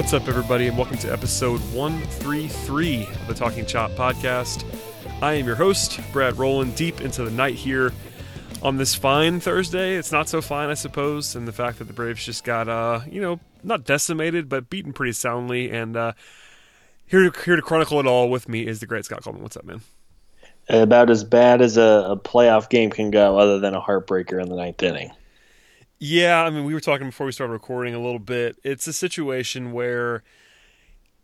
What's up, everybody, and welcome to episode 133 of the Talking Chop podcast. I am your host, Brad Rowland, deep into the night here on this fine Thursday. It's not so fine, I suppose, and the fact that the Braves just got, uh, you know, not decimated, but beaten pretty soundly. And uh, here, to, here to chronicle it all with me is the great Scott Coleman. What's up, man? About as bad as a, a playoff game can go, other than a heartbreaker in the ninth inning. Yeah, I mean, we were talking before we started recording a little bit. It's a situation where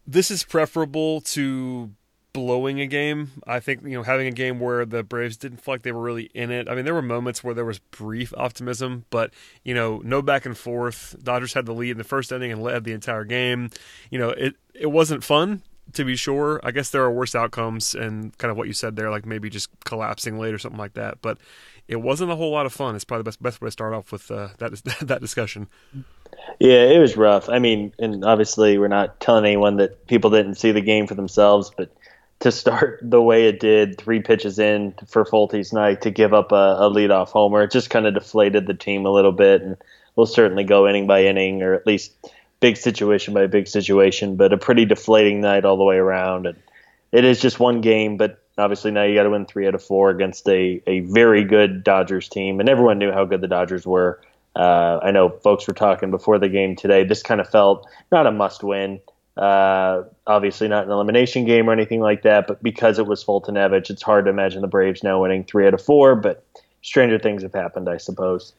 this is preferable to blowing a game. I think you know having a game where the Braves didn't feel like they were really in it. I mean, there were moments where there was brief optimism, but you know, no back and forth. Dodgers had the lead in the first inning and led the entire game. You know, it it wasn't fun to be sure. I guess there are worse outcomes, and kind of what you said there, like maybe just collapsing late or something like that. But it wasn't a whole lot of fun. It's probably the best best way to start off with uh, that that discussion. Yeah, it was rough. I mean, and obviously we're not telling anyone that people didn't see the game for themselves, but to start the way it did, three pitches in for Folty's night to give up a, a leadoff homer, it just kind of deflated the team a little bit, and we'll certainly go inning by inning, or at least big situation by big situation, but a pretty deflating night all the way around. And it is just one game, but obviously now you got to win three out of four against a, a very good Dodgers team, and everyone knew how good the Dodgers were. Uh, I know folks were talking before the game today. This kind of felt not a must win. Uh, obviously, not an elimination game or anything like that, but because it was Foltynewicz, it's hard to imagine the Braves now winning three out of four. But stranger things have happened, I suppose.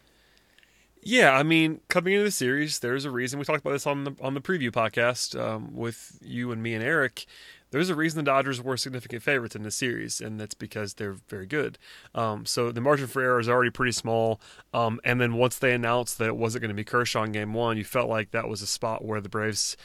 Yeah, I mean, coming into the series, there's a reason we talked about this on the on the preview podcast um, with you and me and Eric there's a reason the Dodgers were significant favorites in this series, and that's because they're very good. Um, so the margin for error is already pretty small. Um, and then once they announced that it wasn't going to be Kershaw in Game One, you felt like that was a spot where the Braves,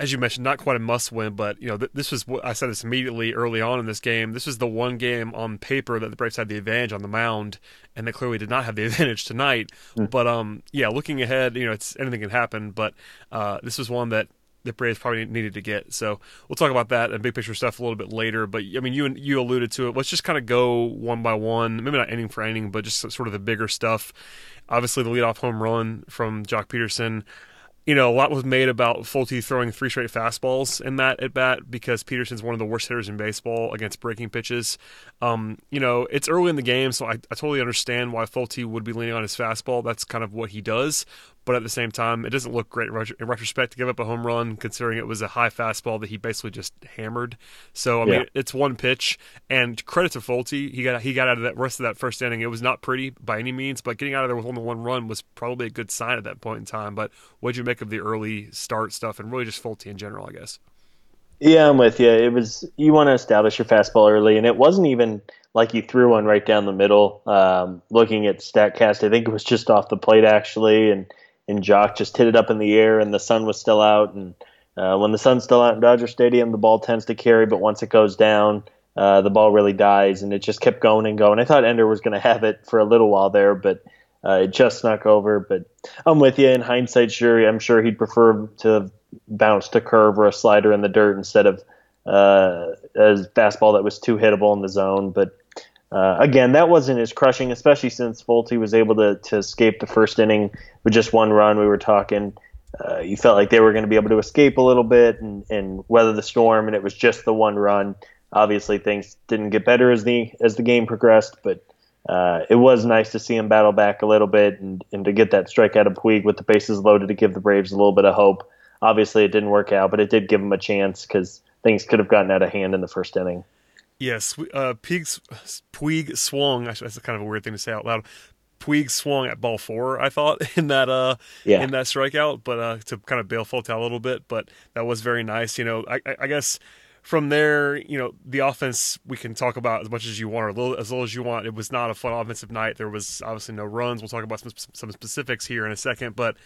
as you mentioned, not quite a must-win, but you know th- this was what I said this immediately early on in this game. This was the one game on paper that the Braves had the advantage on the mound, and they clearly did not have the advantage tonight. Mm. But um, yeah, looking ahead, you know, it's anything can happen. But uh, this was one that the Braves probably needed to get. So we'll talk about that and big picture stuff a little bit later. But I mean, you you alluded to it. Let's just kind of go one by one. Maybe not inning for inning, but just sort of the bigger stuff. Obviously, the leadoff home run from Joc Pederson you know, a lot was made about Folty throwing three straight fastballs in that at bat because Pederson's one of the worst hitters in baseball against breaking pitches. Um, you know, it's early in the game, so I, I totally understand why Folty would be leaning on his fastball. That's kind of what he does. But at the same time, it doesn't look great in retrospect to give up a home run, considering it was a high fastball that he basically just hammered. So I mean, it's one pitch, and credit to Folty, he got he got out of that rest of that first inning. It was not pretty by any means, but getting out of there with only one run was probably a good sign at that point in time. But what'd you make of the early start stuff, and really just Folty in general, I guess? Yeah, I'm with you. It was you want to establish your fastball early, and it wasn't even like he threw one right down the middle. Um, looking at Statcast, I think it was just off the plate actually, and and Joc just hit it up in the air, and the sun was still out. And uh, when the sun's still out in Dodger Stadium, the ball tends to carry, but once it goes down, uh, the ball really dies, and it just kept going and going. I thought Ender was going to have it for a little while there, but uh, it just snuck over. But I'm with you. In hindsight, sure, I'm sure he'd prefer to bounce to curve or a slider in the dirt instead of uh, a fastball that was too hittable in the zone. But uh, again, that wasn't as crushing, especially since Folty was able to, to escape the first inning with just one run. We were talking, uh, you felt like they were going to be able to escape a little bit and, and weather the storm, and it was just the one run. Obviously, things didn't get better as the as the game progressed, but uh, it was nice to see him battle back a little bit and, and to get that strikeout of Puig with the bases loaded to give the Braves a little bit of hope. Obviously, it didn't work out, but it did give him a chance because things could have gotten out of hand in the first inning. Yes, uh, Puig, Puig swung. That's kind of a weird thing to say out loud. Puig swung at ball four, I thought, in that uh yeah. in that strikeout, but uh to kind of bail out a little bit, but that was very nice. You know, I, I guess from there, you know, the offense we can talk about as much as you want or little, as little as you want. It was not a fun offensive night. There was obviously no runs. We'll talk about some, some specifics here in a second, but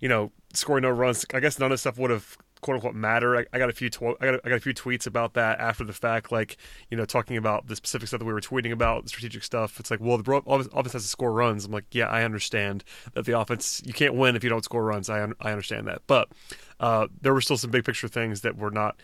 you know, scoring no runs, I guess none of the stuff would have quote unquote matter. I, I got a few tw- I got a, I got a few tweets about that after the fact, like you know talking about the specific stuff that we were tweeting about, strategic stuff. It's like, well, the offense has to score runs. I'm like, yeah, I understand that the offense you can't win if you don't score runs. I I understand that, but uh, there were still some big picture things that were not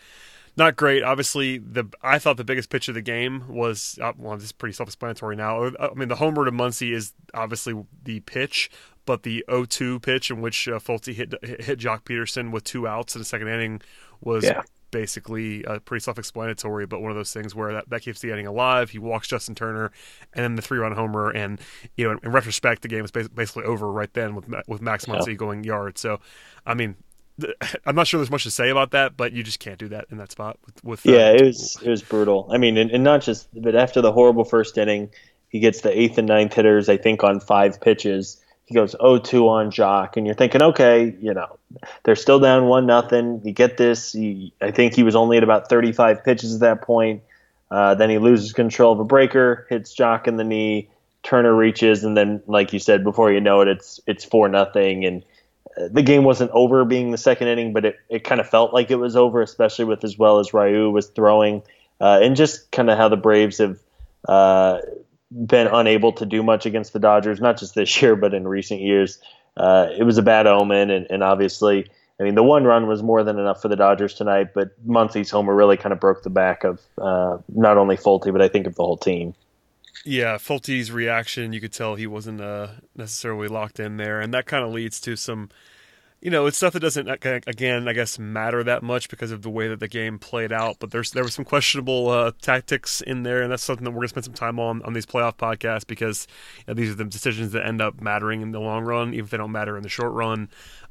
not great. Obviously, the I thought the biggest pitch of the game was uh, well, this is pretty self-explanatory now. I mean, the homer to Muncy is obviously the pitch, but the 0-2 pitch in which uh, Folty hit hit Joc Pederson with two outs in the second inning was yeah. basically uh, pretty self-explanatory. But one of those things where that, that keeps the inning alive. He walks Justin Turner, and then the three-run homer. And you know, in, in retrospect, the game was basically over right then with with Max Muncy yeah. going yard. So, I mean, I'm not sure there's much to say about that, but you just can't do that in that spot. With, with uh, yeah, it was it was brutal. I mean, and, and, not just, but after the horrible first inning, he gets the eighth and ninth hitters, I think, on five pitches. He goes 0-2 on Joc, and you're thinking, okay, you know, they're still down one nothing. You get this. He, I think he was only at about 35 pitches at that point. Uh, then he loses control of a breaker, hits Joc in the knee. Turner reaches, and then, like you said, before you know it, it's it's four nothing, and the game wasn't over being the second inning, but it, it kind of felt like it was over, especially with as well as Ryu was throwing, uh, and just kind of how the Braves have uh, been unable to do much against the Dodgers, not just this year, but in recent years. Uh, it was a bad omen, and, and, obviously, I mean, the one run was more than enough for the Dodgers tonight, but Muncy's homer really kind of broke the back of uh, not only Folty, but I think of the whole team. Yeah, Folty's reaction, you could tell he wasn't uh, necessarily locked in there, and that kind of leads to some, you know, it's stuff that doesn't again, I guess, matter that much because of the way that the game played out. But there's there were some questionable uh, tactics in there, and that's something that we're gonna spend some time on on these playoff podcasts because you know, these are the decisions that end up mattering in the long run, even if they don't matter in the short run.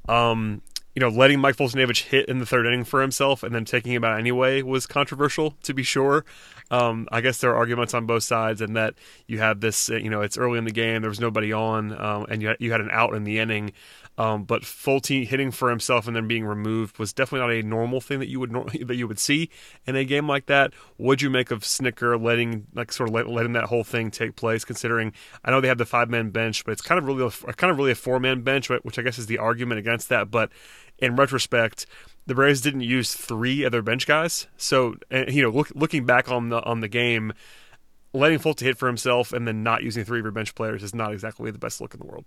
Um, you know, letting Mike Foltynewicz hit in the third inning for himself and then taking him out anyway was controversial, to be sure. Um, I guess there are arguments on both sides, and that you have this, you know, it's early in the game, there was nobody on, um, and you you had an out in the inning. Um, but Folty hitting for himself and then being removed was definitely not a normal thing that you would that you would see in a game like that. What'd you make of Snitker letting like sort of let, letting that whole thing take place? Considering I know they have the five man bench, but it's kind of really a, kind of really a four man bench, which I guess is the argument against that. But in retrospect, the Braves didn't use three other bench guys. So, you know, look, looking back on the on the game, letting Folty hit for himself and then not using three of your bench players is not exactly the best look in the world.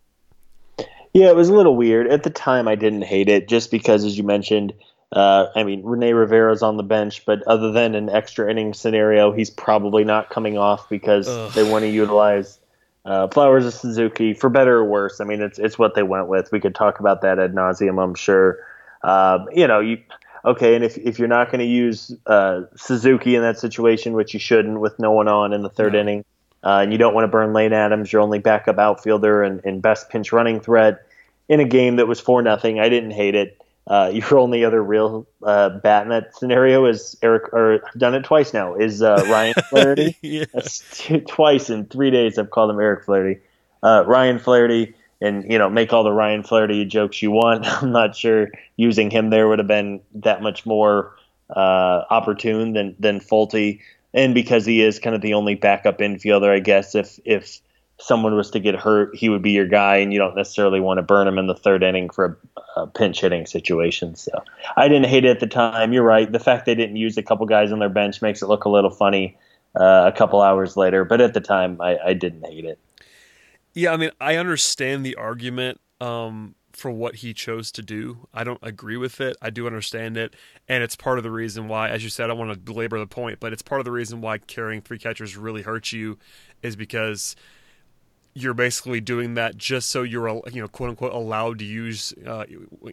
Yeah, it was a little weird at the time. I didn't hate it just because, as you mentioned, uh, I mean, Rene Rivera's on the bench, but other than an extra inning scenario, he's probably not coming off because Ugh. they want to utilize uh, Flowers of Suzuki for better or worse. I mean, it's it's what they went with. We could talk about that ad nauseum, I'm sure. Um, you know, you okay, and if if you're not going to use uh, Suzuki in that situation, which you shouldn't, with no one on in the third inning, uh, and you don't want to burn Lane Adams, your only backup outfielder and, and best pinch running threat in a game that was four nothing. I didn't hate it. Uh, your only other real uh, bat in that scenario is Eric, or I've done it twice now, is uh, Ryan Flaherty. yeah. Twice in three days I've called him Eric Flaherty. Uh, Ryan Flaherty, and you know, make all the Ryan Flaherty jokes you want. I'm not sure using him there would have been that much more uh, opportune than than Folty, and because he is kind of the only backup infielder, I guess if if someone was to get hurt, he would be your guy, and you don't necessarily want to burn him in the third inning for a, a pinch hitting situation. So I didn't hate it at the time. You're right. The fact they didn't use a couple guys on their bench makes it look a little funny uh, a couple hours later, but at the time, I, I, didn't hate it. Yeah, I mean, I understand the argument um, for what he chose to do. I don't agree with it. I do understand it, and it's part of the reason why, as you said, I want to belabor the point, but it's part of the reason why carrying three catchers really hurts you, is because – you're basically doing that just so you're you know quote unquote allowed to use uh,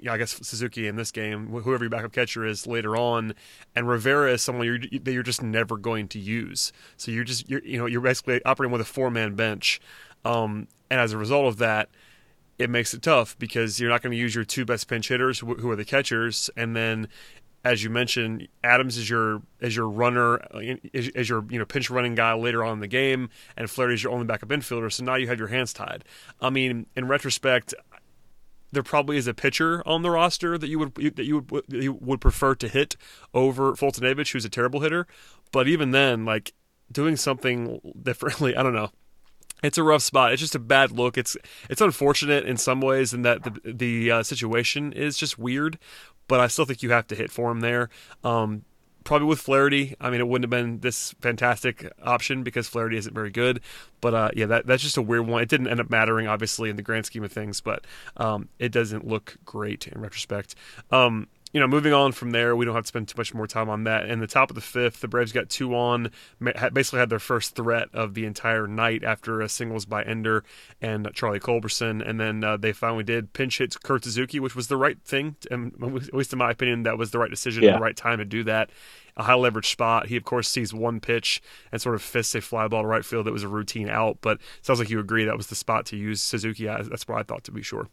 I guess Suzuki in this game whoever your backup catcher is later on and Rivera is someone you're, that you're just never going to use. So you're just you're you know you're basically operating with a four man bench um, and as a result of that it makes it tough because you're not going to use your two best pinch hitters who are the catchers and then as you mentioned, Adams is your as your runner, as, your you know pinch running guy later on in the game, and Flaherty is your only backup infielder. So now you have your hands tied. I mean, in retrospect, there probably is a pitcher on the roster that you would that you would that you would prefer to hit over Foltynewicz, who's a terrible hitter. But even then, like doing something differently, I don't know. It's a rough spot. It's just a bad look. It's it's unfortunate in some ways, in that the the uh, situation is just weird but I still think you have to hit for him there. Um, probably with Flaherty, I mean, it wouldn't have been this fantastic option because Flaherty isn't very good. But uh, yeah, that, that's just a weird one. It didn't end up mattering, obviously, in the grand scheme of things, but um, it doesn't look great in retrospect. Um, you know, moving on from there, we don't have to spend too much more time on that. In the top of the fifth, the Braves got two on, basically had their first threat of the entire night after a singles by Ender and Charlie Culberson, and then uh, they finally did pinch hit Kurt Suzuki, which was the right thing, and at least in my opinion, that was the right decision yeah. the right time to do that. A high leverage spot. He of course sees one pitch and sort of fists a fly ball to right field that was a routine out, but sounds like you agree that was the spot to use Suzuki. That's what I thought to be sure.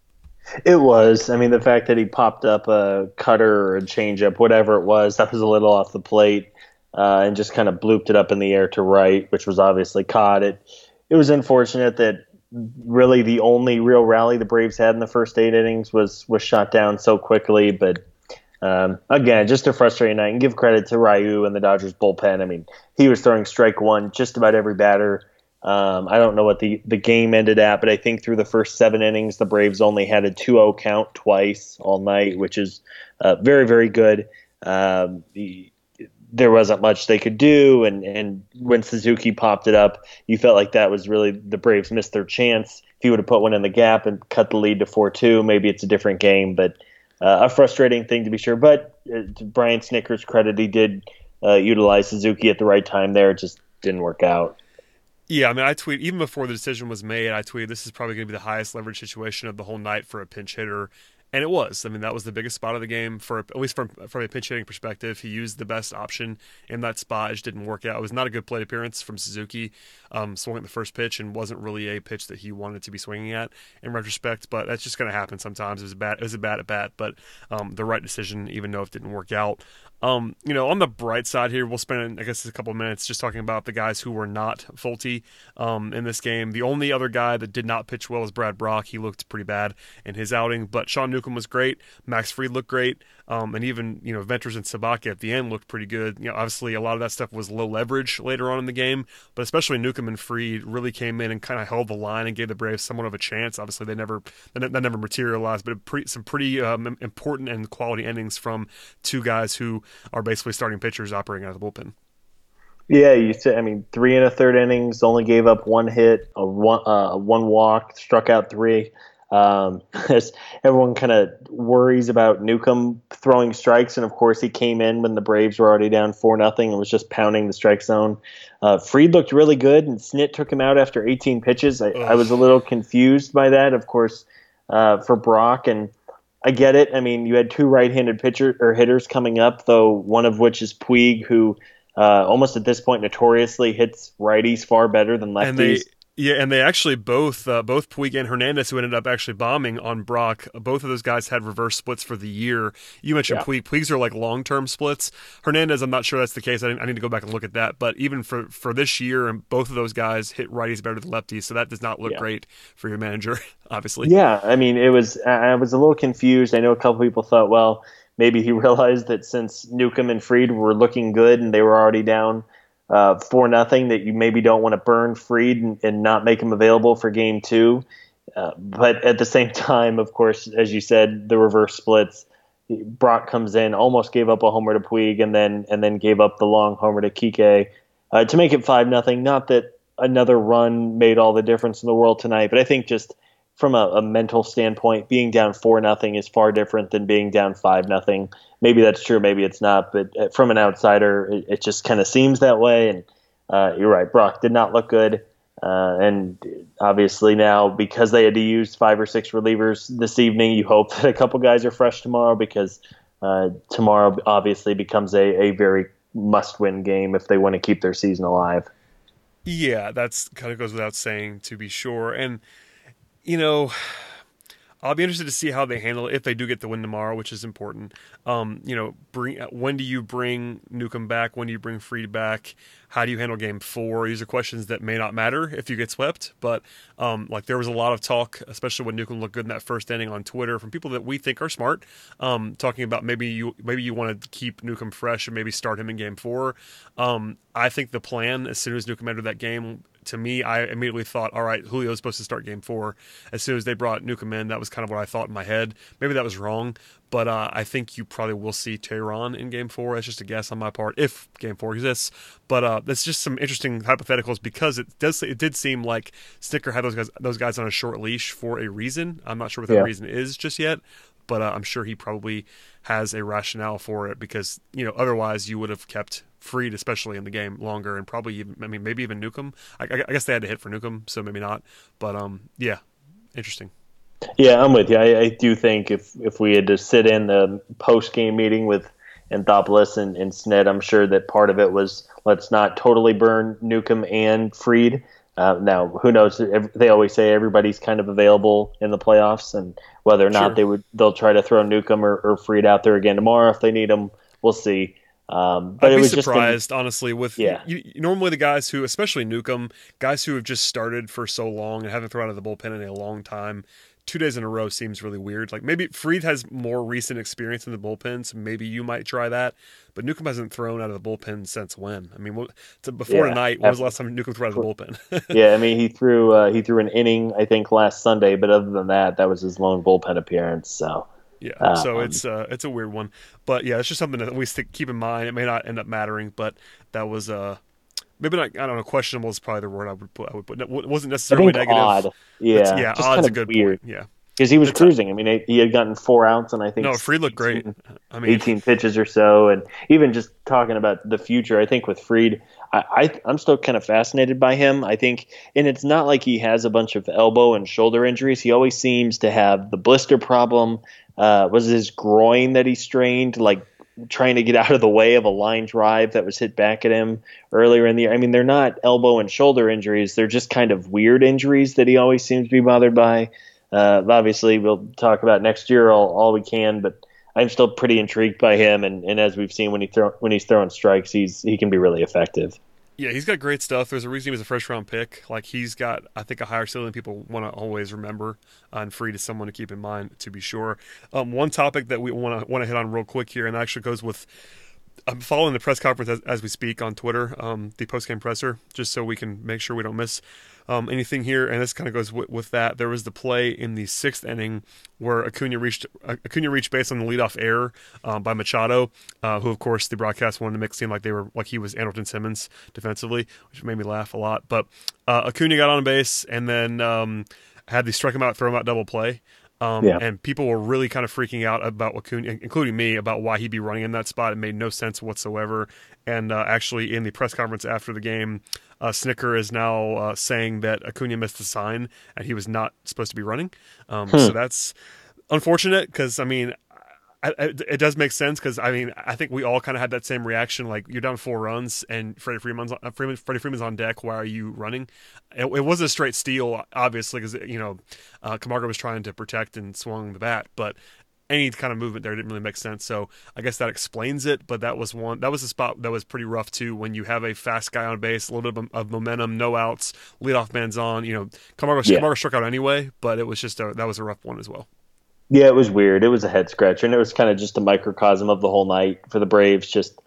It was. I mean, the fact that he popped up a cutter or a changeup, whatever it was, that was a little off the plate, uh, and just kind of blooped it up in the air to right, which was obviously caught. It it was unfortunate that really the only real rally the Braves had in the first eight innings was was shot down so quickly. But um, again, just a frustrating night. And give credit to Ryu and the Dodgers bullpen. I mean, he was throwing strike one just about every batter. Um, I don't know what the, the game ended at, but I think through the first seven innings, the Braves only had a 2 0 count twice all night, which is uh, very, very good. Um, the, there wasn't much they could do, and, and when Suzuki popped it up, you felt like that was really the Braves missed their chance. If you would have put one in the gap and cut the lead to 4 2, maybe it's a different game, but uh, a frustrating thing to be sure. But uh, to Brian Snitker's credit, he did uh, utilize Suzuki at the right time there. It just didn't work out. Yeah, I mean, I tweet even before the decision was made. I tweeted this is probably going to be the highest leverage situation of the whole night for a pinch hitter, and it was. I mean, that was the biggest spot of the game for at least from from a pinch hitting perspective. He used the best option in that spot. It just didn't work out. It was not a good plate appearance from Suzuki. Um, swung at the first pitch and wasn't really a pitch that he wanted to be swinging at in retrospect. But that's just going to happen sometimes. It was a bad, it was a bad at bat, but um, the right decision, even though it didn't work out. Um, you know, on the bright side here, we'll spend, I guess, a couple of minutes just talking about the guys who were not Folty um, in this game. The only other guy that did not pitch well is Brad Brach. He looked pretty bad in his outing, but Sean Newcomb was great. Max Fried looked great. Um, and even, you know, Venters and Sobotka at the end looked pretty good. You know, obviously a lot of that stuff was low leverage later on in the game, but especially Newcomb and Fried really came in and kind of held the line and gave the Braves somewhat of a chance. Obviously, they never that never materialized, but pretty, some pretty um, important and quality endings from two guys who are basically starting pitchers operating out of the bullpen. Yeah, you said. I mean, three and a third innings, only gave up one hit, a one, uh, one walk, struck out three. Um, everyone kind of worries about Newcomb throwing strikes, and of course he came in when the Braves were already down four nothing and was just pounding the strike zone. Uh, Fried looked really good, and Snit took him out after 18 pitches. I, I was a little confused by that, of course, uh, for Brach and I get it. I mean, you had two right-handed pitcher or hitters coming up, though one of which is Puig, who uh, almost at this point notoriously hits righties far better than lefties. Yeah, and they actually both uh, both Puig and Hernandez, who ended up actually bombing on Brach, both of those guys had reverse splits for the year. You mentioned yeah. Puig. Puig's are like long term splits. Hernandez, I'm not sure that's the case. I, I, need to go back and look at that. But even for for this year, and both of those guys hit righties better than lefties, so that does not look yeah. great for your manager, obviously. Yeah, I mean, it was. I was a little confused. I know a couple people thought, well, maybe he realized that since Newcomb and Fried were looking good and they were already down uh, for nothing that you maybe don't want to burn Fried and, and not make him available for game two. Uh, but at the same time, of course, as you said, the reverse splits. Brach comes in, almost gave up a homer to Puig, and then and then gave up the long homer to Kike uh, to make it five nothing. Not that another run made all the difference in the world tonight, but I think just from a, a mental standpoint, being down four nothing is far different than being down five nothing maybe that's true, maybe it's not. But uh, from an outsider, it, it just kind of seems that way. And uh, you're right, Brach did not look good. Uh, and obviously now, because they had to use five or six relievers this evening, you hope that a couple guys are fresh tomorrow because uh, tomorrow obviously becomes a, a very must-win game if they want to keep their season alive. Yeah, that's kind of goes without saying to be sure. And you know, I'll be interested to see how they handle it if they do get the win tomorrow, which is important. Um, you know, bring when do you bring Newcomb back? When do you bring Fried back? How do you handle Game Four? These are questions that may not matter if you get swept, but um, like there was a lot of talk, especially when Newcomb looked good in that first inning on Twitter, from people that we think are smart, um, talking about maybe you maybe you want to keep Newcomb fresh and maybe start him in Game Four. Um, I think the plan, as soon as Newcomb entered that game, to me, I immediately thought, all right, Julio's supposed to start game four. As soon as they brought Newcomb in, that was kind of what I thought in my head. Maybe that was wrong, but uh, I think you probably will see Teheran in game four. That's just a guess on my part, if game four exists. But uh, that's just some interesting hypotheticals because it does it did seem like Snitker had those guys those guys on a short leash for a reason. I'm not sure what that yeah. reason is just yet, but uh, I'm sure he probably has a rationale for it because you know otherwise you would have kept Fried, especially in the game, longer and probably even I mean maybe even Nukem. I, I guess they had to hit for Nukem, so maybe not. But um, yeah, interesting. Yeah, I'm with you. I, I do think if if we had to sit in the post game meeting with Anthopoulos and, and Snit, I'm sure that part of it was let's not totally burn Newcomb and Fried. Uh, now, who knows? They always say everybody's kind of available in the playoffs, and whether or not sure. they would, they'll try to throw Newcomb or, or Fried out there again tomorrow if they need them. We'll see. Um, but I'd be surprised, honestly, with yeah. You, normally the guys who, especially Newcomb, guys who have just started for so long and haven't thrown out of the bullpen in a long time, two days in a row seems really weird. Like maybe Fried has more recent experience in the bullpen, so maybe you might try that. But Newcomb hasn't thrown out of the bullpen since when? I mean, before yeah, tonight, when was the last time Newcomb threw out of the bullpen? yeah, I mean, he threw uh, he threw an inning, I think, last Sunday, but other than that, that was his lone bullpen appearance. So. Yeah, um, so it's uh, it's a weird one, but yeah, it's just something that we keep in mind. It may not end up mattering, but that was uh, maybe not. I don't know. Questionable is probably the word I would put. I would put. It wasn't necessarily negative. Odd. Yeah, yeah, odd's a good weird. Point. Yeah, because he was it's cruising. I mean, he had gotten four outs, and I think no, Fried looked 18, great. I mean, eighteen pitches or so, and even just talking about the future, I think with Fried, I, I am still kind of fascinated by him. I think, and it's not like he has a bunch of elbow and shoulder injuries. He always seems to have the blister problem. Uh, was his groin that he strained, like trying to get out of the way of a line drive that was hit back at him earlier in the year. I mean, they're not elbow and shoulder injuries; they're just kind of weird injuries that he always seems to be bothered by. Uh, obviously, we'll talk about next year all, all we can, but I'm still pretty intrigued by him. And, and as we've seen when he throw when he's throwing strikes, he's he can be really effective. Yeah, he's got great stuff. There's a reason he was a first round pick. Like he's got, I think, a higher ceiling people want to always remember. Uh, and Fried is someone to keep in mind, to be sure. Um, one topic that we want to want to hit on real quick here, and actually goes with I'm following the press conference as, as we speak on Twitter, um, the post game presser, just so we can make sure we don't miss um, anything here. And this kind of goes w- with that. There was the play in the sixth inning where Acuna reached Acuna reached base on the leadoff error um, by Machado, uh, who of course the broadcast wanted to make seem like they were like he was Andrelton Simmons defensively, which made me laugh a lot. But uh, Acuna got on base and then um, had the strike him out, throw him out double play. Um, yeah. And people were really kind of freaking out about Acuna, including me, about why he'd be running in that spot. It made no sense whatsoever. And uh, actually, in the press conference after the game, uh, Snitker is now uh, saying that Acuna missed the sign and he was not supposed to be running. Um, hmm. So that's unfortunate because, I mean, I, it does make sense because I mean I think we all kind of had that same reaction. Like you're down four runs and Freddie Freeman's uh, Freeman, Freddie Freeman's on deck. Why are you running? It, it wasn't a straight steal, obviously, because you know uh, Camargo was trying to protect and swung the bat, but any kind of movement there didn't really make sense. So I guess that explains it. But that was one that was a spot that was pretty rough too. When you have a fast guy on base, a little bit of, momentum, no outs, leadoff man's on. You know, Camargo, yeah. Camargo struck out anyway, but it was just a, that was a rough one as well. Yeah, it was weird. It was a head scratcher, and it was kind of just a microcosm of the whole night for the Braves. Just,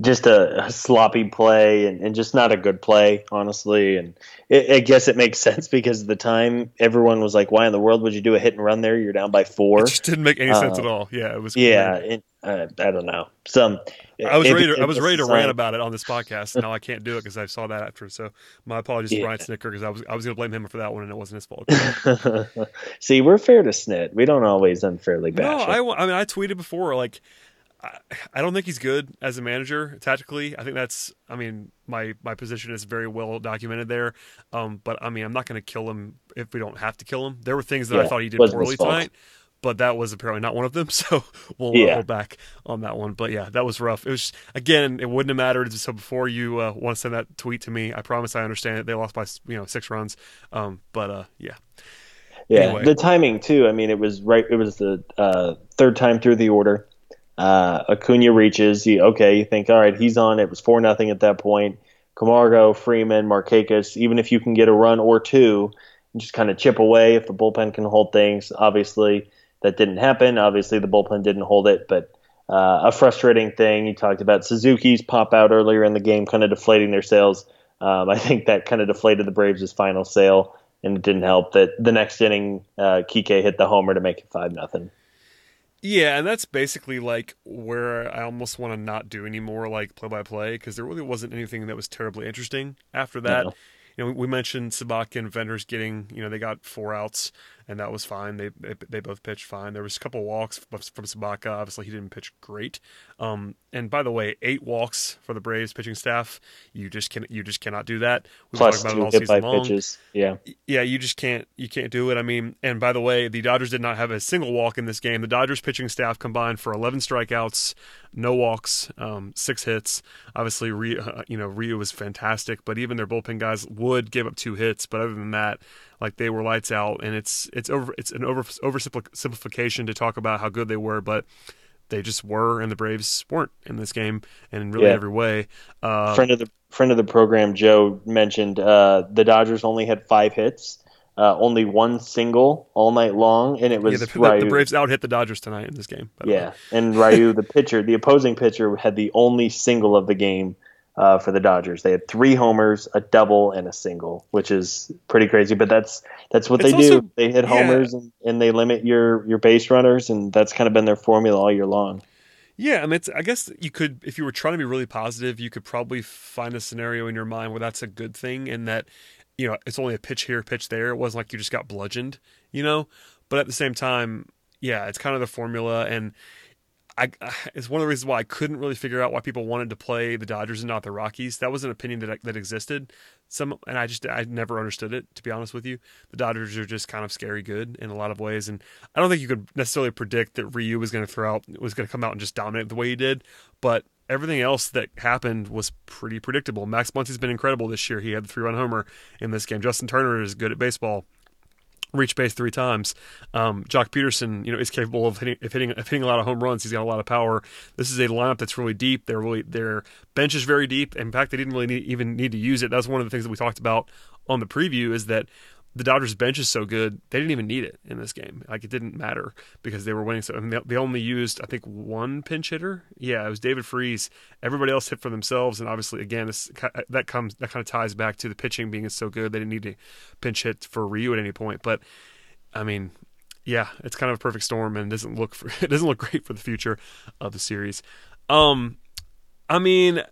just a, a sloppy play, and, and, just not a good play, honestly. And it, I guess it makes sense because at the time everyone was like, "Why in the world would you do a hit and run there? You're down by four. It just didn't make any uh, sense at all. Yeah, it was. Yeah, it, uh, I don't know. Some I was ready. To, I was ready to rant about it on this podcast. Now I can't do it because I saw that after. So my apologies yeah. to Brian Snitker, because I was I was going to blame him for that one and it wasn't his fault. See, we're fair to Snit. We don't always unfairly bash. No, I, I mean I tweeted before like I, I don't think he's good as a manager tactically. I think that's I mean my my position is very well documented there. Um, but I mean I'm not going to kill him if we don't have to kill him. There were things that yeah, I thought he did poorly tonight but that was apparently not one of them. So we'll yeah. hold back on that one. But yeah, that was rough. It was again, it wouldn't have mattered. So before you uh, want to send that tweet to me, I promise I understand it. They lost by you know six runs. Um, but uh, yeah. Yeah, anyway. the timing too. I mean, it was right. It was the uh, third time through the order. Uh, Acuna reaches. You, okay, you think, all right, he's on. It was four nothing at that point. Camargo, Freeman, Marquez. Even if you can get a run or two, just kind of chip away if the bullpen can hold things. Obviously, that didn't happen. Obviously, the bullpen didn't hold it, but uh, a frustrating thing. You talked about Suzuki's pop out earlier in the game, kind of deflating their sales. um, I think that kind of deflated the Braves' final sale, and it didn't help that the next inning, uh, Kike hit the homer to make it five nothing. Yeah, and that's basically like where I almost want to not do any more like play by play because there really wasn't anything that was terribly interesting after that. No. You know, we mentioned Sobotka and Venters getting, you know, they got four outs and that was fine. They they, they both pitched fine. There was a couple walks from, from Sobotka. Obviously, he didn't pitch great. Um, and by the way, eight walks for the Braves pitching staff. You just can you just cannot do that. We've Plus talked about it all season long. Pitches. Yeah, yeah, you just can't you can't do it. I mean, and by the way, the Dodgers did not have a single walk in this game. The Dodgers pitching staff combined for 11 strikeouts, no walks, um, six hits. Obviously, Ryu, uh, you know Ryu was fantastic, but even their bullpen guys would give up two hits. But other than that, like they were lights out, and it's it's over it's an over oversimplification to talk about how good they were, but they just were, and the Braves weren't in this game, and in really yeah. every way. Uh, friend of the friend of the program, Joe mentioned uh, the Dodgers only had five hits. Uh, only one single all night long, and it was yeah, the, Ryu. the Braves out hit the Dodgers tonight in this game. Yeah, and Ryu, the pitcher, the opposing pitcher, had the only single of the game uh, for the Dodgers. They had three homers, a double, and a single, which is pretty crazy. But that's that's what it's they also, do. They hit homers yeah. and, and, they limit your your base runners, and that's kind of been their formula all year long. Yeah, I mean, I guess you could, if you were trying to be really positive, you could probably find a scenario in your mind where that's a good thing, and that you know it's only a pitch here, pitch there. It wasn't like you just got bludgeoned, you know. But at the same time, yeah, it's kind of the formula, and I, it's one of the reasons why I couldn't really figure out why people wanted to play the Dodgers and not the Rockies. That was an opinion that that existed. Some and I just I never understood it to be honest with you. The Dodgers are just kind of scary good in a lot of ways, and I don't think you could necessarily predict that Ryu was going to throw out was going to come out and just dominate the way he did. But everything else that happened was pretty predictable. Max Muncy's been incredible this year. He had the three run homer in this game. Justin Turner is good at baseball reach base three times. Um, Joc Pederson, you know, is capable of hitting, of hitting, of hitting a lot of home runs. He's got a lot of power. This is a lineup that's really deep. They're really their bench is very deep. In fact, they didn't really need, even need to use it. That's one of the things that we talked about on the preview is that the Dodgers bench is so good they didn't even need it in this game. Like it didn't matter because they were winning. So they only used I think one pinch hitter. Yeah, it was David Freese. Everybody else hit for themselves, and obviously again this, that comes that kind of ties back to the pitching being so good they didn't need to pinch hit for Ryu at any point. But I mean, yeah, it's kind of a perfect storm and doesn't look for, it doesn't look great for the future of the series. Um, I mean,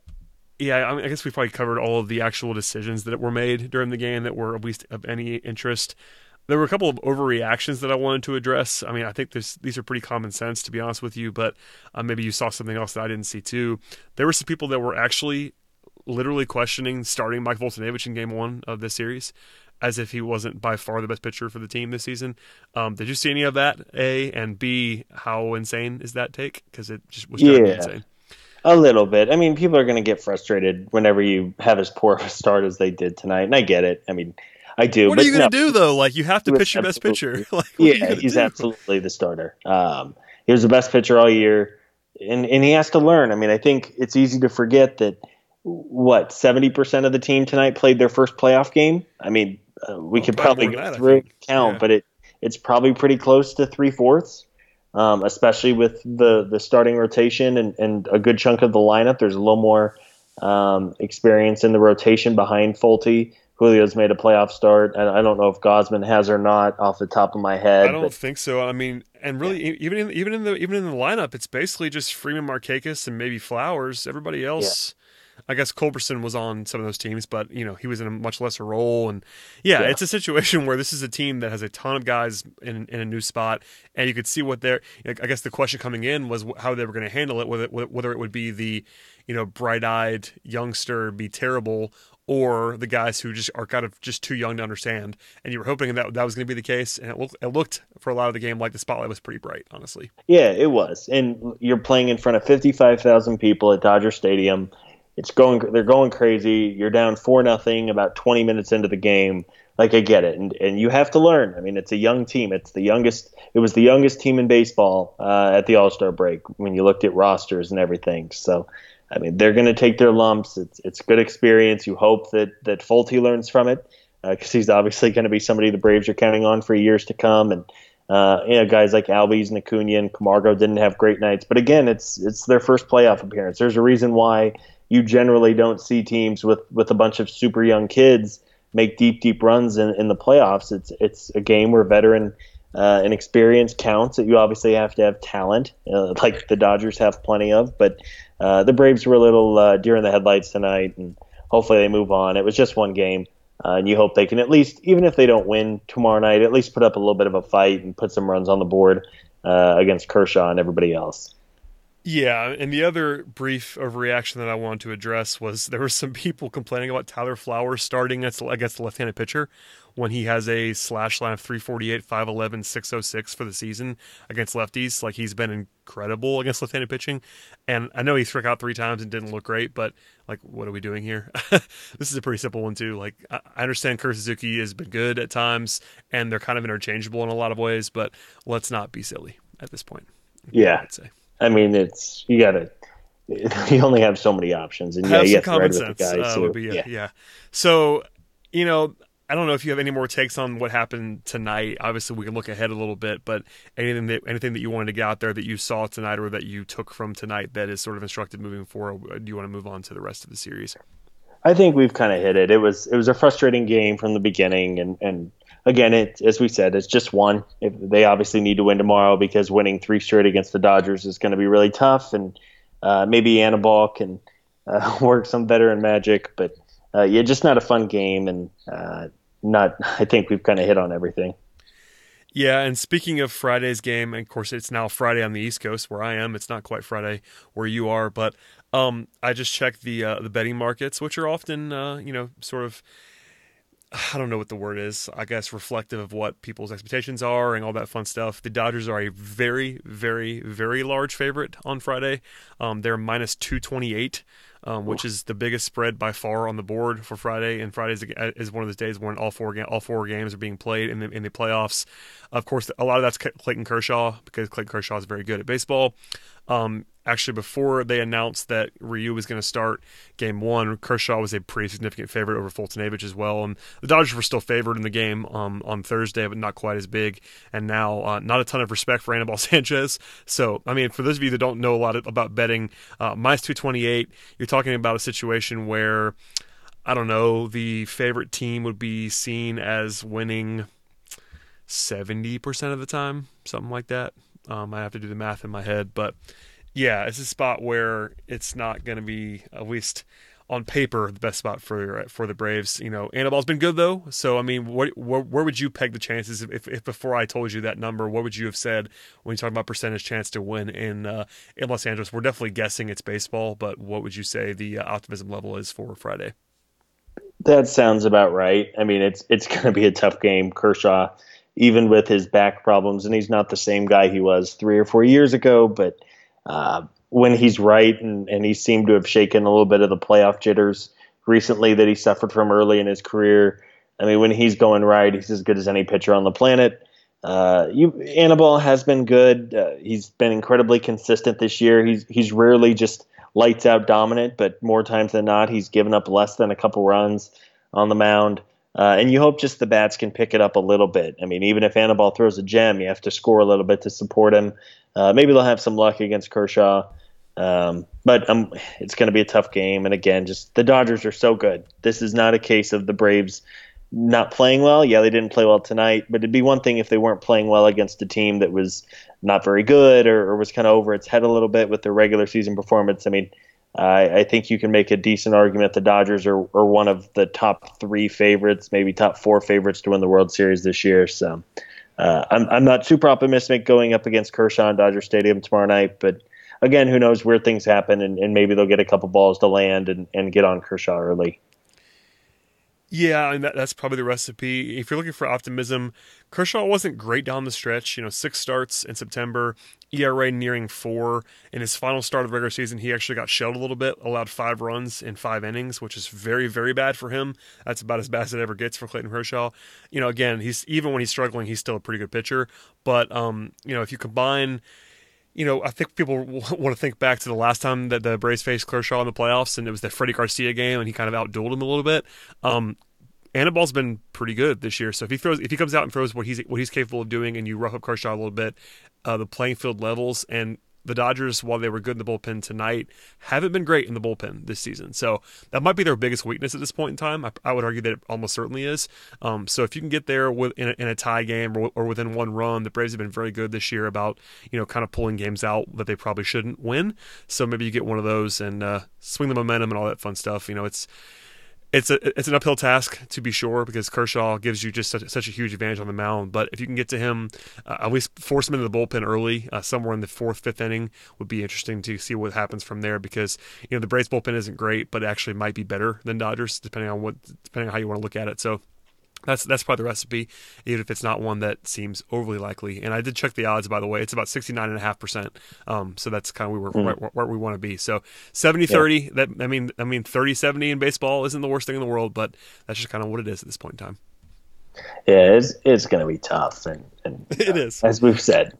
yeah, I, mean, I guess we probably covered all of the actual decisions that were made during the game that were at least of any interest. There were a couple of overreactions that I wanted to address. I mean, I think this, these are pretty common sense, to be honest with you, but uh, maybe you saw something else that I didn't see too. There were some people that were actually literally questioning starting Mike Foltynewicz in game one of this series as if he wasn't by far the best pitcher for the team this season. Um, did you see any of that? A and B, how insane is that take? Because it just was yeah. insane. A little bit. I mean, people are going to get frustrated whenever you have as poor a start as they did tonight, and I get it. I mean, I do. What are you going to no, do though? Like, you have to pitch your best pitcher. like, yeah, he's do? absolutely the starter. Um, he was the best pitcher all year, and and he has to learn. I mean, I think it's easy to forget that what seventy percent of the team tonight played their first playoff game. I mean, uh, we well, could probably go that, through count, yeah. but it it's probably pretty close to three fourths um, especially with the the starting rotation and, and a good chunk of the lineup. There's a little more um, experience in the rotation behind Folty. Julio's made a playoff start, and I don't know if Gausman has or not off the top of my head. I don't but, think so. I mean, and really, yeah. even in even in the even in the lineup, it's basically just Freeman, Markakis, and maybe Flowers. Everybody else. Yeah I guess Culberson was on some of those teams, but you know he was in a much lesser role. And yeah, yeah, it's a situation where this is a team that has a ton of guys in, in a new spot, and you could see what they're. I guess the question coming in was how they were going to handle it, whether whether it would be the you know bright-eyed youngster be terrible, or the guys who just are kind of just too young to understand. And you were hoping that that was going to be the case, and it looked, it looked for a lot of the game like the spotlight was pretty bright, honestly. Yeah, it was. And you're playing in front of 55,000 people at Dodger Stadium it's going they're going crazy. You're down four nothing about 20 minutes into the game. Like i get it. And and you have to learn. I mean it's a young team. It's the youngest it was the youngest team in baseball uh, at the all-star break when you looked at rosters and everything. So i mean they're going to take their lumps. It's it's good experience. You hope that that Folty learns from it because uh, he's obviously going to be somebody the braves are counting on for years to come. And uh, you know, guys like Albies and and Camargo didn't have great nights, but again, it's it's their first playoff appearance. There's a reason why you generally don't see teams with with a bunch of super young kids make deep, deep runs in, in the playoffs. It's it's a game where veteran uh, and experience counts. That you obviously have to have talent, uh, like the Dodgers have plenty of. But uh, the Braves were a little uh, deer in the headlights tonight, and hopefully they move on. It was just one game. Uh, and you hope they can at least, even if they don't win tomorrow night, at least put up a little bit of a fight and put some runs on the board uh, against Kershaw and everybody else. Yeah, and the other brief overreaction that I wanted to address was there were some people complaining about Tyler Flowers starting against, against the left-handed pitcher when he has a slash line of 348, 511, 606 for the season against lefties. Like he's been incredible against left-handed pitching, and I know he struck out three times and didn't look great, but like, what are we doing here? this is a pretty simple one too. Like I understand Kurt Suzuki has been good at times, and they're kind of interchangeable in a lot of ways, but let's not be silly at this point. Yeah, I'd say. I mean, it's you got to. You only have so many options, and yeah, you have common sense. Uh, would be, yeah. yeah. So, you know, I don't know if you have any more takes on what happened tonight. Obviously, we can look ahead a little bit, but anything that anything that you wanted to get out there that you saw tonight or that you took from tonight that is sort of instructive moving forward. Do you want to move on to the rest of the series? I think we've kind of hit it. It was it was a frustrating game from the beginning, and and again, it as we said, it's just one. If they obviously need to win tomorrow because winning three straight against the Dodgers is going to be really tough, and uh, maybe Anibal can uh, work some veteran magic, but uh, yeah, just not a fun game, and uh, not. I think we've kind of hit on everything. Yeah, and speaking of Friday's game, of course, it's now Friday on the East Coast where I am. It's not quite Friday where you are, but um, I just checked the uh, the betting markets, which are often, uh, you know, sort of I don't know what the word is. I guess reflective of what people's expectations are and all that fun stuff. The Dodgers are a very, very, very large favorite on Friday. Um, they're minus two twenty eight, um, which is the biggest spread by far on the board for Friday. And Friday is one of those days when all four all four games are being played in the in the playoffs. Of course, a lot of that's Clayton Kershaw because Clayton Kershaw is very good at baseball. Um, actually, before they announced that Ryu was going to start game one, Kershaw was a pretty significant favorite over Foltynewicz as well. And the Dodgers were still favored in the game um, on Thursday, but not quite as big. And now, uh, not a ton of respect for Anibal Sanchez. So, I mean, for those of you that don't know a lot about betting, uh, minus 228, you're talking about a situation where. I don't know, the favorite team would be seen as winning 70% of the time, something like that. Um, I have to do the math in my head, but yeah, it's a spot where it's not going to be at least on paper the best spot for for the Braves. You know, Anibal's been good though, so I mean, what, where, where would you peg the chances if, if before I told you that number? What would you have said when you talk about percentage chance to win in uh, in Los Angeles? We're definitely guessing it's baseball, but what would you say the uh, optimism level is for Friday? That sounds about right. I mean, it's it's going to be a tough game. Kershaw even with his back problems. And he's not the same guy he was three or four years ago, but uh, when he's right, and, and he seemed to have shaken a little bit of the playoff jitters recently that he suffered from early in his career. I mean, when he's going right, he's as good as any pitcher on the planet. Uh, you, Anibal has been good. Uh, he's been incredibly consistent this year. He's he's rarely just lights out dominant, but more times than not, he's given up less than a couple runs on the mound. Uh, and you hope just the bats can pick it up a little bit. I mean, even if Anibal throws a gem, you have to score a little bit to support him. Uh, maybe they'll have some luck against Kershaw. Um, but um, it's going to be a tough game. And again, just the Dodgers are so good. This is not a case of the Braves not playing well. Yeah, they didn't play well tonight, but it'd be one thing if they weren't playing well against a team that was not very good or, or was kind of over its head a little bit with their regular season performance. I mean, I think you can make a decent argument the Dodgers are, are one of the top three favorites, maybe top four favorites to win the World Series this year. So uh, I'm, I'm not super optimistic going up against Kershaw in Dodger Stadium tomorrow night, but again, who knows where things happen, and, and maybe they'll get a couple balls to land and, and get on Kershaw early. Yeah, and that, that's probably the recipe. If you're looking for optimism, Kershaw wasn't great down the stretch. You know, six starts in September, ERA nearing four. In his final start of the regular season, he actually got shelled a little bit, allowed five runs in five innings, which is very, very bad for him. That's about as bad as it ever gets for Clayton Kershaw. You know, again, he's even when he's struggling, he's still a pretty good pitcher. But um, you know, if you combine you know, I think people want to think back to the last time that the Braves faced Kershaw in the playoffs, and it was the Freddy Garcia game, and he kind of outdueled him a little bit. Um, Anibal's been pretty good this year, so if he throws, if he comes out and throws what he's what he's capable of doing, and you rough up Kershaw a little bit, uh, the playing field levels, and the Dodgers, while they were good in the bullpen tonight, haven't been great in the bullpen this season. So that might be their biggest weakness at this point in time. I, I would argue that it almost certainly is. Um, so if you can get there with, in, a, in a tie game or, or within one run, the Braves have been very good this year about you know kind of pulling games out that they probably shouldn't win. So maybe you get one of those and uh, swing the momentum and all that fun stuff. You know, it's it's a it's an uphill task to be sure because Kershaw gives you just such, such a huge advantage on the mound. But if you can get to him, uh, at least force him into the bullpen early, uh, somewhere in the fourth, fifth inning, would be interesting to see what happens from there. Because you know the Braves bullpen isn't great, but actually might be better than Dodgers depending on what depending on how you want to look at it. So that's that's probably the recipe, even if it's not one that seems overly likely. And I did check the odds, by the way. It's about 69.5%. Um, so that's kind of where, mm. where, where, we want to be. So 70-30, yeah. that I mean I mean 30-70 in baseball isn't the worst thing in the world, but that's just kind of what it is at this point in time. Yeah, it's it's going to be tough and, and it is. As we've said,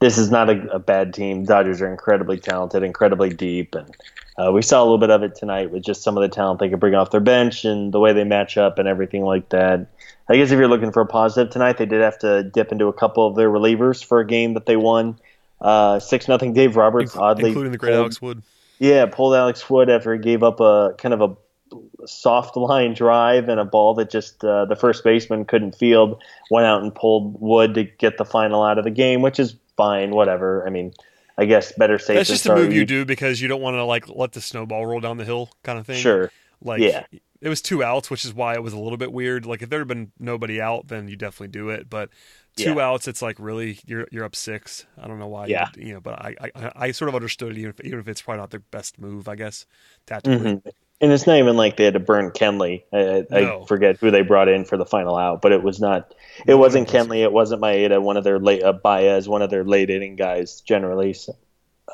this is not a, a, bad team. Dodgers are incredibly talented, incredibly deep, and uh, we saw a little bit of it tonight with just some of the talent they could bring off their bench and the way they match up and everything like that. I guess if you're looking for a positive tonight, they did have to dip into a couple of their relievers for a game that they won uh, six nothing. Dave Roberts, oddly, including the great pulled, Alex Wood. Yeah, pulled Alex Wood after he gave up a kind of a soft line drive and a ball that just uh, the first baseman couldn't field. Went out and pulled Wood to get the final out of the game, which is fine. Whatever. I mean, I guess better safe. That's just a move you do because you don't want to like let the snowball roll down the hill, kind of thing. Sure. Like yeah. It was two outs, which is why it was a little bit weird. Like if there had been nobody out, then you definitely do it. But two yeah. outs, it's like really you're you're up six. I don't know why. Yeah. You, you know, but I, I I sort of understood it, even if, even if it's probably not their best move, I guess tactically. Mm-hmm. And it's not even like they had to burn Kenley. I, no. I, forget who they brought in for the final out, but it was not. It no, wasn't Kenley. It wasn't Maeda. One of their late uh, Baez, one of their late inning guys generally. So.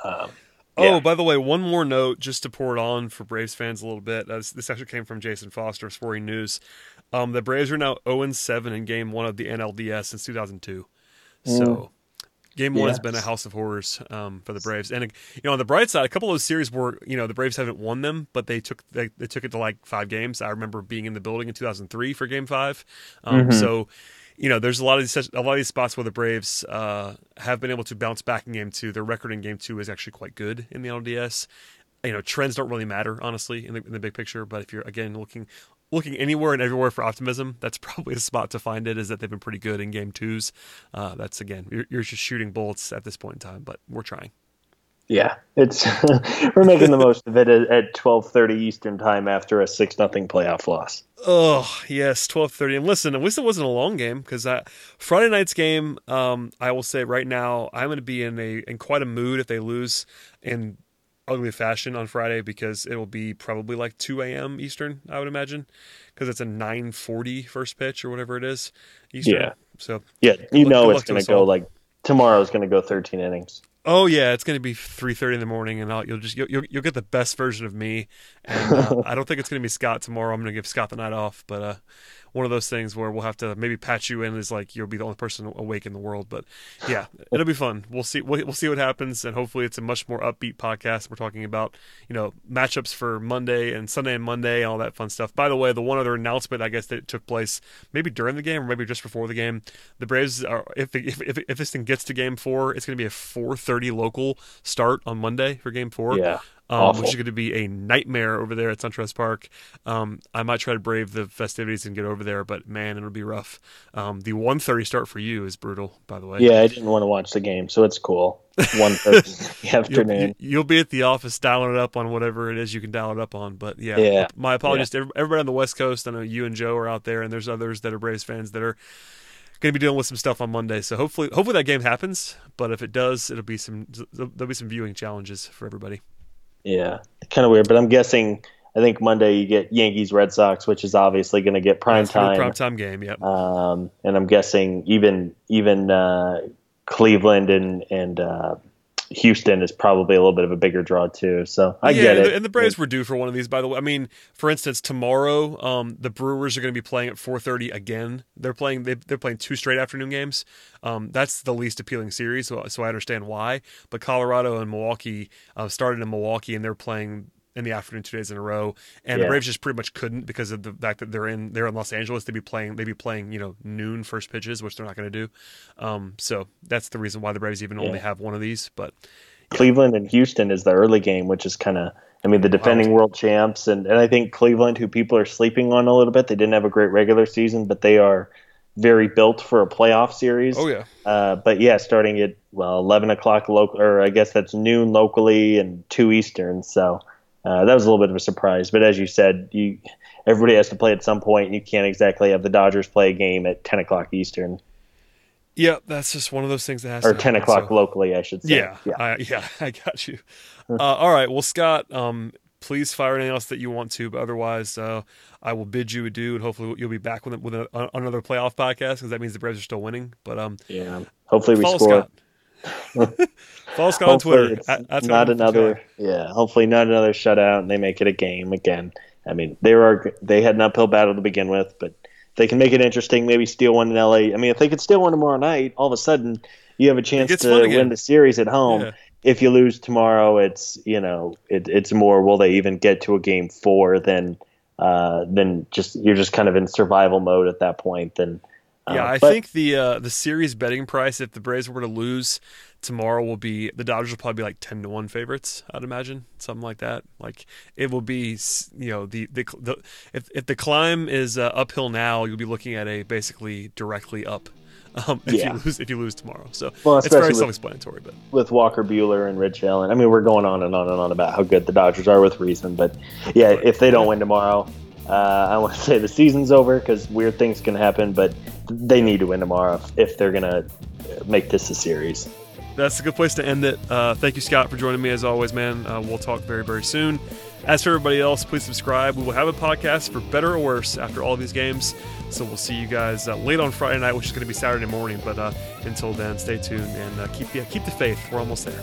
Um, oh, yeah. by the way, one more note just to pour it on for Braves fans a little bit. Uh, this, this actually came from Jason Foster of Sporting News. Um, the Braves are now 0 7 in game one of the NLDS since 2002. Mm. Game one yes. has been a house of horrors um, for the Braves, and you know on the bright side, a couple of those series were you know the Braves haven't won them, but they took they, they took it to like five games. I remember being in the building in 2003 for Game Five, um, mm-hmm. so you know, there's a lot of these a lot of these spots where the Braves uh, have been able to bounce back in game two. Their record in game two is actually quite good in the LDS. You know, trends don't really matter honestly in the, in the big picture. But if you're again looking looking anywhere and everywhere for optimism, that's probably a spot to find it. Is that they've been pretty good in game twos. Uh, that's again, you're, you're just shooting bullets at this point in time, but we're trying. Yeah, it's we're making the most of it at twelve thirty Eastern time after a six nothing playoff loss. Oh yes, twelve thirty. And listen, at least it wasn't a long game because Friday night's game. Um, I will say right now, I'm going to be in a in quite a mood if they lose in ugly fashion on Friday because it will be probably like two a.m. Eastern. I would imagine because it's a 9:40 first pitch or whatever it is Eastern. Yeah. So yeah, you know it's going to go like tomorrow's going to go thirteen innings. Oh yeah, it's going to be three thirty in the morning, and I'll, you'll just you'll, you'll get the best version of me. And uh, I don't think it's going to be Scott tomorrow. I'm going to give Scott the night off, but uh, one of those things where we'll have to maybe patch you in as like you'll be the only person awake in the world. But yeah, it'll be fun. We'll see. We'll, we'll see what happens, and hopefully it's a much more upbeat podcast. We're talking about you know matchups for Monday and Sunday and Monday and all that fun stuff. By the way, the one other announcement I guess that took place maybe during the game or maybe just before the game, the Braves are if if if, if this thing gets to Game Four, it's going to be a 4:30 local start on Monday for Game Four. Yeah um, which is going to be a nightmare over there at SunTrust Park. Um, I might try to brave the festivities and get over there, but man, it'll be rough. Um, the 1.30 start for you is brutal, by the way. Yeah, I didn't want to watch the game, so it's cool. 1.30 afternoon. You'll, you'll, be at the office dialing it up on whatever it is you can dial it up on. But yeah, yeah. my apologies yeah. to everybody on the West Coast. I know you and Joe are out there, and there's others that are Braves fans that are going to be dealing with some stuff on Monday. So hopefully, hopefully that game happens. But if it does, it'll be some there'll be some viewing challenges for everybody. Yeah, kind of weird, but I'm guessing. I think Monday you get Yankees Red Sox, which is obviously going to get prime time. Prime time game, yeah. Um, and I'm guessing even even uh, Cleveland and and uh, Houston is probably a little bit of a bigger draw too. So I yeah, get it. And the Braves were due for one of these, by the way. I mean, for instance, tomorrow um, the Brewers are going to be playing at 4:30 again. They're playing they, are playing two straight afternoon games. Um, that's the least appealing series, so, so I understand why. But Colorado and Milwaukee uh, started in Milwaukee, and they're playing in the afternoon two days in a row, and yeah. the Braves just pretty much couldn't because of the fact that they're in they're in Los Angeles. They'd be playing they'd be playing you know noon first pitches, which they're not going to do. Um, so that's the reason why the Braves even yeah. only have one of these. But Cleveland and Houston is the early game, which is kind of, I mean, the defending wow. world champs. And, and I think Cleveland, who people are sleeping on a little bit, they didn't have a great regular season, but they are very built for a playoff series. Oh, yeah. Uh, but yeah, starting at, well, 11 o'clock local, or I guess that's noon locally and 2 Eastern. So uh, that was a little bit of a surprise. But as you said, you everybody has to play at some point, and you can't exactly have the Dodgers play a game at 10 o'clock Eastern. Yeah, that's just one of those things that has or to ten o'clock so. locally, I should say. Yeah, yeah, I, yeah, I got you. uh, all right, well, Scott, um, please fire anything else that you want to, but otherwise, uh, I will bid you adieu, and hopefully you'll be back with with a, another playoff podcast because that means the Braves are still winning. But um, yeah, hopefully we score. Scott. follow Scott on Twitter. At, not another, yeah. Hopefully not another shutout, and they make it a game again. I mean, they were they had an uphill battle to begin with, but they can make it interesting. Maybe steal one in LA. I mean, if they could steal one tomorrow night, all of a sudden you have a chance to win the series at home. Yeah. If you lose tomorrow, it's you know it, it's more will they even get to a game four than uh, than just you're just kind of in survival mode at that point. Then uh, yeah, I but, think the uh, the series betting price if the Braves were to lose tomorrow will be the Dodgers will probably be like ten to one favorites. I'd imagine something like that. Like it will be, you know, the the, the if if the climb is uh, uphill now, you'll be looking at a basically directly up. Um, if yeah. you lose if you lose tomorrow, so well, it's very self-explanatory. But with Walker Buehler and Rich Allen, I mean, we're going on and on and on about how good the Dodgers are with reason. But yeah, if they don't win tomorrow, uh, I want to say the season's over because weird things can happen. But they need to win tomorrow if they're gonna make this a series that's a good place to end it. Uh, thank you, Scott, for joining me as always, man. Uh, we'll talk very, very soon. As for everybody else, please subscribe. We will have a podcast for better or worse after all these games. So we'll see you guys uh, late on Friday night, which is going to be Saturday morning. But uh, until then, stay tuned and uh, keep yeah, keep the faith. We're almost there.